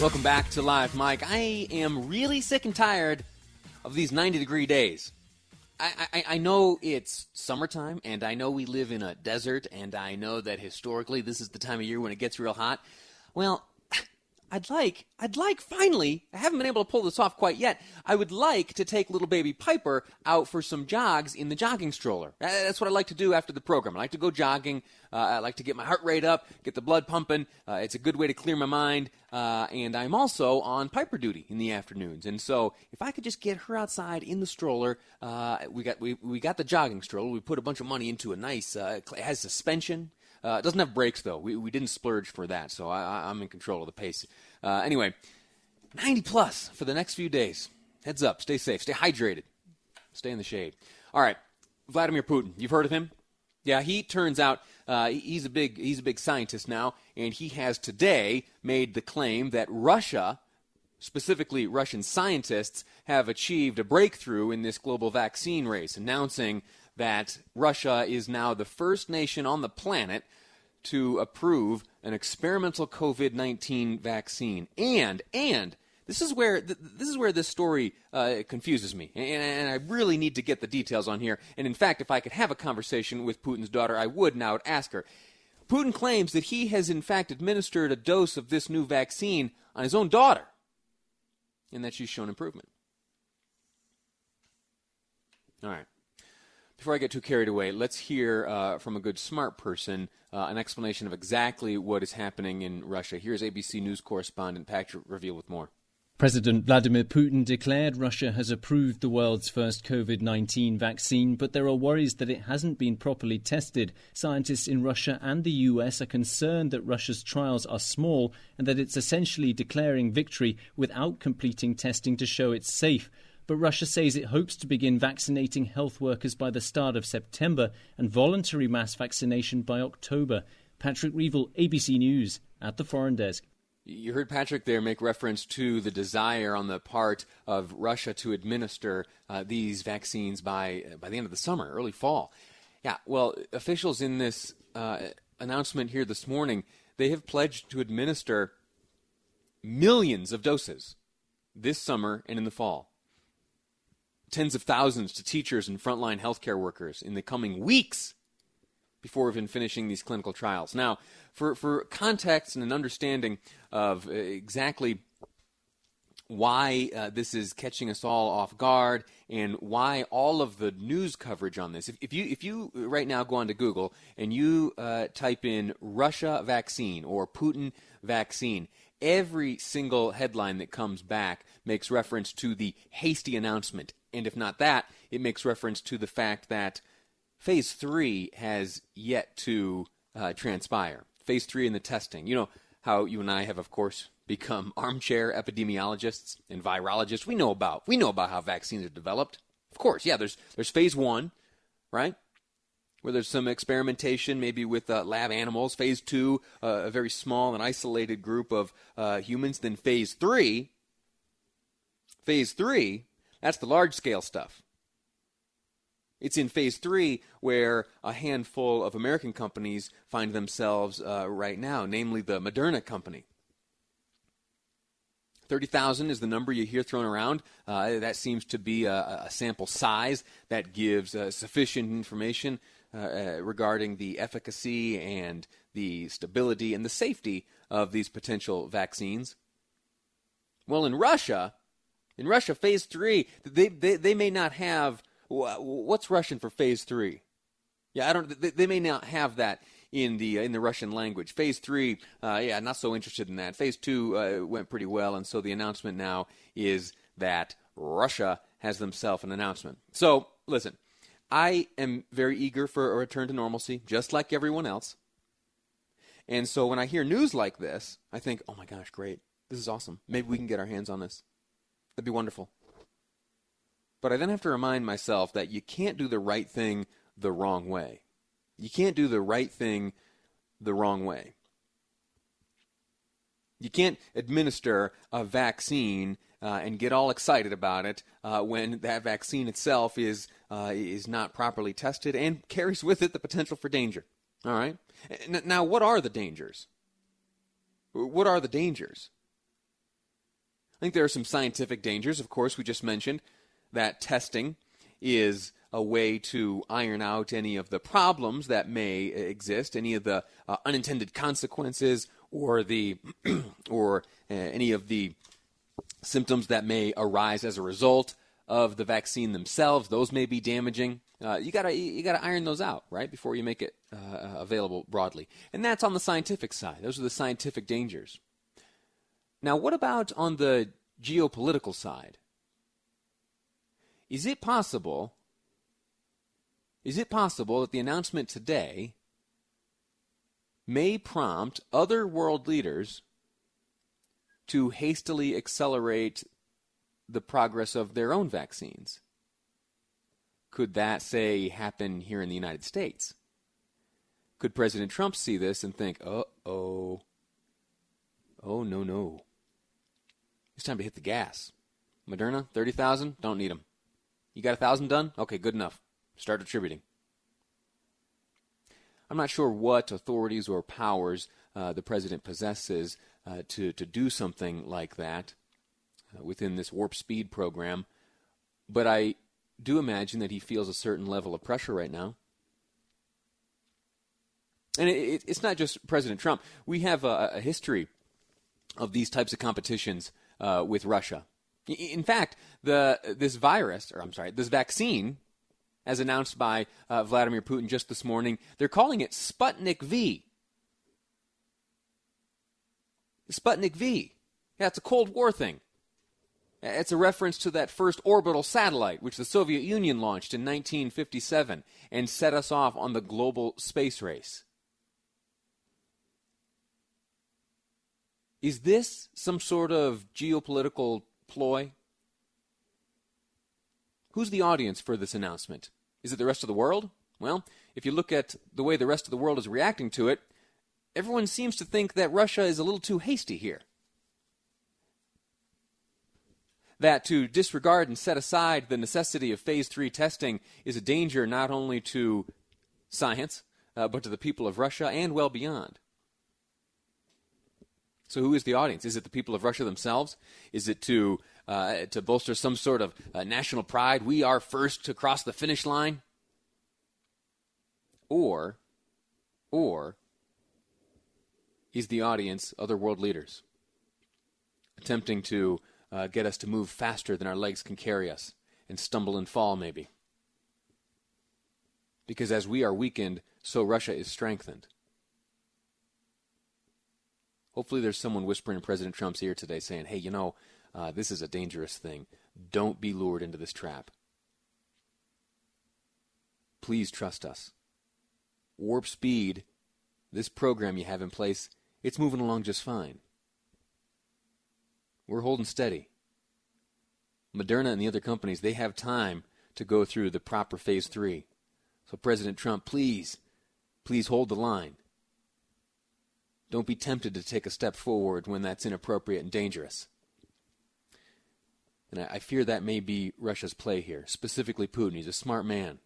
Welcome back to Live Mike. I am really sick and tired of these 90 degree days. I, I, I, know it's summertime, and I know we live in a desert, and I know that historically this is the time of year when it gets real hot. Well, I'd like, I'd like finally, I haven't been able to pull this off quite yet. I would like to take little baby Piper out for some jogs in the jogging stroller. That's what I like to do after the program. I like to go jogging. Uh, I like to get my heart rate up, get the blood pumping. Uh, it's a good way to clear my mind. Uh, and I'm also on Piper duty in the afternoons. And so if I could just get her outside in the stroller, uh, we got we, we got the jogging stroller. We put a bunch of money into a nice. Uh, it has suspension. Uh, it doesn't have brakes though. We, we didn't splurge for that, so I, am in control of the pace. Uh, anyway, 90 plus for the next few days. Heads up, stay safe, stay hydrated, stay in the shade. All right, Vladimir Putin. You've heard of him? Yeah, he turns out uh, he's a big he's a big scientist now, and he has today made the claim that Russia, specifically Russian scientists, have achieved a breakthrough in this global vaccine race, announcing that Russia is now the first nation on the planet to approve an experimental COVID 19 vaccine. And, and, this is where this is where this story uh, confuses me, and, and, I really need to get the details on here. And in fact, if I could have a conversation with Putin's daughter, I would now would ask her. Putin claims that he has in fact administered a dose of this new vaccine on his own daughter, and that she's shown improvement. All right before I get too carried away, let's hear uh, from a good smart person uh, an explanation of exactly what is happening in Russia. Here's ABC News correspondent Patrick Reevell with more. President Vladimir Putin declared Russia has approved the world's first COVID 19 vaccine, but there are worries that it hasn't been properly tested. Scientists in Russia and the US are concerned that Russia's trials are small and that it's essentially declaring victory without completing testing to show it's safe but Russia says it hopes to begin vaccinating health workers by the start of September and voluntary mass vaccination by October. Patrick Reevell, ABC News, at the Foreign Desk. You heard Patrick there make reference to the desire on the part of Russia to administer uh, these vaccines by uh, by the end of the summer, early fall. Yeah, well, officials in this uh, announcement here this morning, they have pledged to administer millions of doses this summer and in the fall tens of thousands to teachers and frontline healthcare workers in the coming weeks before even finishing these clinical trials. Now, for, for context and an understanding of exactly why uh, this is catching us all off guard and why all of the news coverage on this. If, if you if you right now go onto Google and you uh, type in Russia vaccine or Putin vaccine, every single headline that comes back makes reference to the hasty announcement and if not that, it makes reference to the fact that phase three has yet to uh, transpire. Phase three in the testing. You know how you and I have, of course, become armchair epidemiologists and virologists. We know about we know about how vaccines are developed. Of course, yeah. There's there's phase one, right? Where there's some experimentation, maybe with uh, lab animals. Phase two, uh, a very small and isolated group of uh, humans. Then phase three. Phase three that's the large scale stuff. It's in phase three where a handful of American companies find themselves uh, right now, namely the Moderna company. 30,000 is the number you hear thrown around. Uh, that seems to be a, a sample size that gives uh, sufficient information uh, uh, regarding the efficacy and the stability and the safety of these potential vaccines. Well, in Russia, in Russia, phase three, they, they, they may not have. What's Russian for phase three? Yeah, I don't. They, they may not have that in the uh, in the Russian language. Phase three, uh, yeah, not so interested in that. Phase two uh, went pretty well, and so the announcement now is that Russia has themselves an announcement. So listen, I am very eager for a return to normalcy, just like everyone else. And so when I hear news like this, I think, oh my gosh, great. This is awesome. Maybe we can get our hands on this. That'd be wonderful. But I then have to remind myself that you can't do the right thing the wrong way. You can't do the right thing the wrong way. You can't administer a vaccine uh, and get all excited about it uh, when that vaccine itself is uh, is not properly tested and carries with it the potential for danger. All right. Now, what are the dangers? What are the dangers? I think there are some scientific dangers. Of course, we just mentioned that testing is a way to iron out any of the problems that may exist, any of the uh, unintended consequences, or the or uh, any of the symptoms that may arise as a result of the vaccine themselves. Those may be damaging. Uh, you gotta you gotta iron those out right before you make it uh, available broadly, and that's on the scientific side. Those are the scientific dangers. Now, what about on the geopolitical side? Is it possible? Is it possible that the announcement today may prompt other world leaders to hastily accelerate the progress of their own vaccines? Could that, say, happen here in the United States? Could President Trump see this and think, uh oh, oh no, no. It's time to hit the gas. Moderna, 30,000? Don't need them. You got a 1,000 done? Okay, good enough. Start distributing. I'm not sure what authorities or powers uh, the president possesses uh, to, to do something like that uh, within this warp speed program, but I do imagine that he feels a certain level of pressure right now. And it, it's not just President Trump. We have a, a history of these types of competitions uh, with Russia. In fact, the this virus, or I'm sorry, this vaccine, as announced by uh, Vladimir Putin just this morning, they're calling it Sputnik V. Sputnik V. Yeah, it's a Cold War thing. It's a reference to that first orbital satellite, which the Soviet Union launched in 1957 and set us off on the global space race. Is this some sort of geopolitical ploy? Who's the audience for this announcement? Is it the rest of the world? Well, if you look at the way the rest of the world is reacting to it, everyone seems to think that Russia is a little too hasty here. That to disregard and set aside the necessity of phase three testing is a danger not only to science, uh, but to the people of Russia and well beyond. So, who is the audience? Is it the people of Russia themselves? Is it to uh, to bolster some sort of uh, national pride? We are first to cross the finish line, or, or is the audience other world leaders attempting to uh, get us to move faster than our legs can carry us and stumble and fall, maybe? Because as we are weakened, so Russia is strengthened. Hopefully, there's someone whispering in President Trump's ear today saying, hey, you know, uh, this is a dangerous thing. Don't be lured into this trap. Please trust us. Warp Speed, this program you have in place, it's moving along just fine. We're holding steady. Moderna and the other companies, they have time to go through the proper phase three. So, President Trump, please, please hold the line. Don't be tempted to take a step forward when that's inappropriate and dangerous. And I fear that may be Russia's play here, specifically Putin. He's a smart man.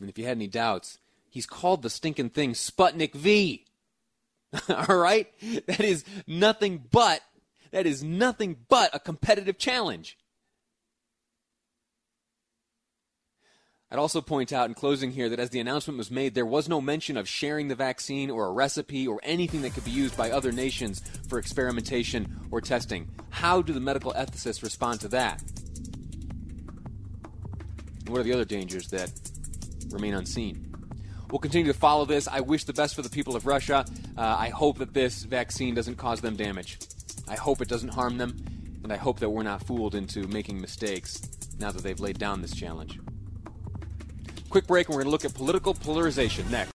And if you had any doubts, he's called the stinking thing Sputnik V. All right? That is nothing but that is nothing but a competitive challenge. I'd also point out in closing here that as the announcement was made, there was no mention of sharing the vaccine or a recipe or anything that could be used by other nations for experimentation or testing. How do the medical ethicists respond to that? And what are the other dangers that remain unseen? We'll continue to follow this. I wish the best for the people of Russia. Uh, I hope that this vaccine doesn't cause them damage. I hope it doesn't harm them, and I hope that we're not fooled into making mistakes now that they've laid down this challenge. Quick break, and we're going to look at political polarization next.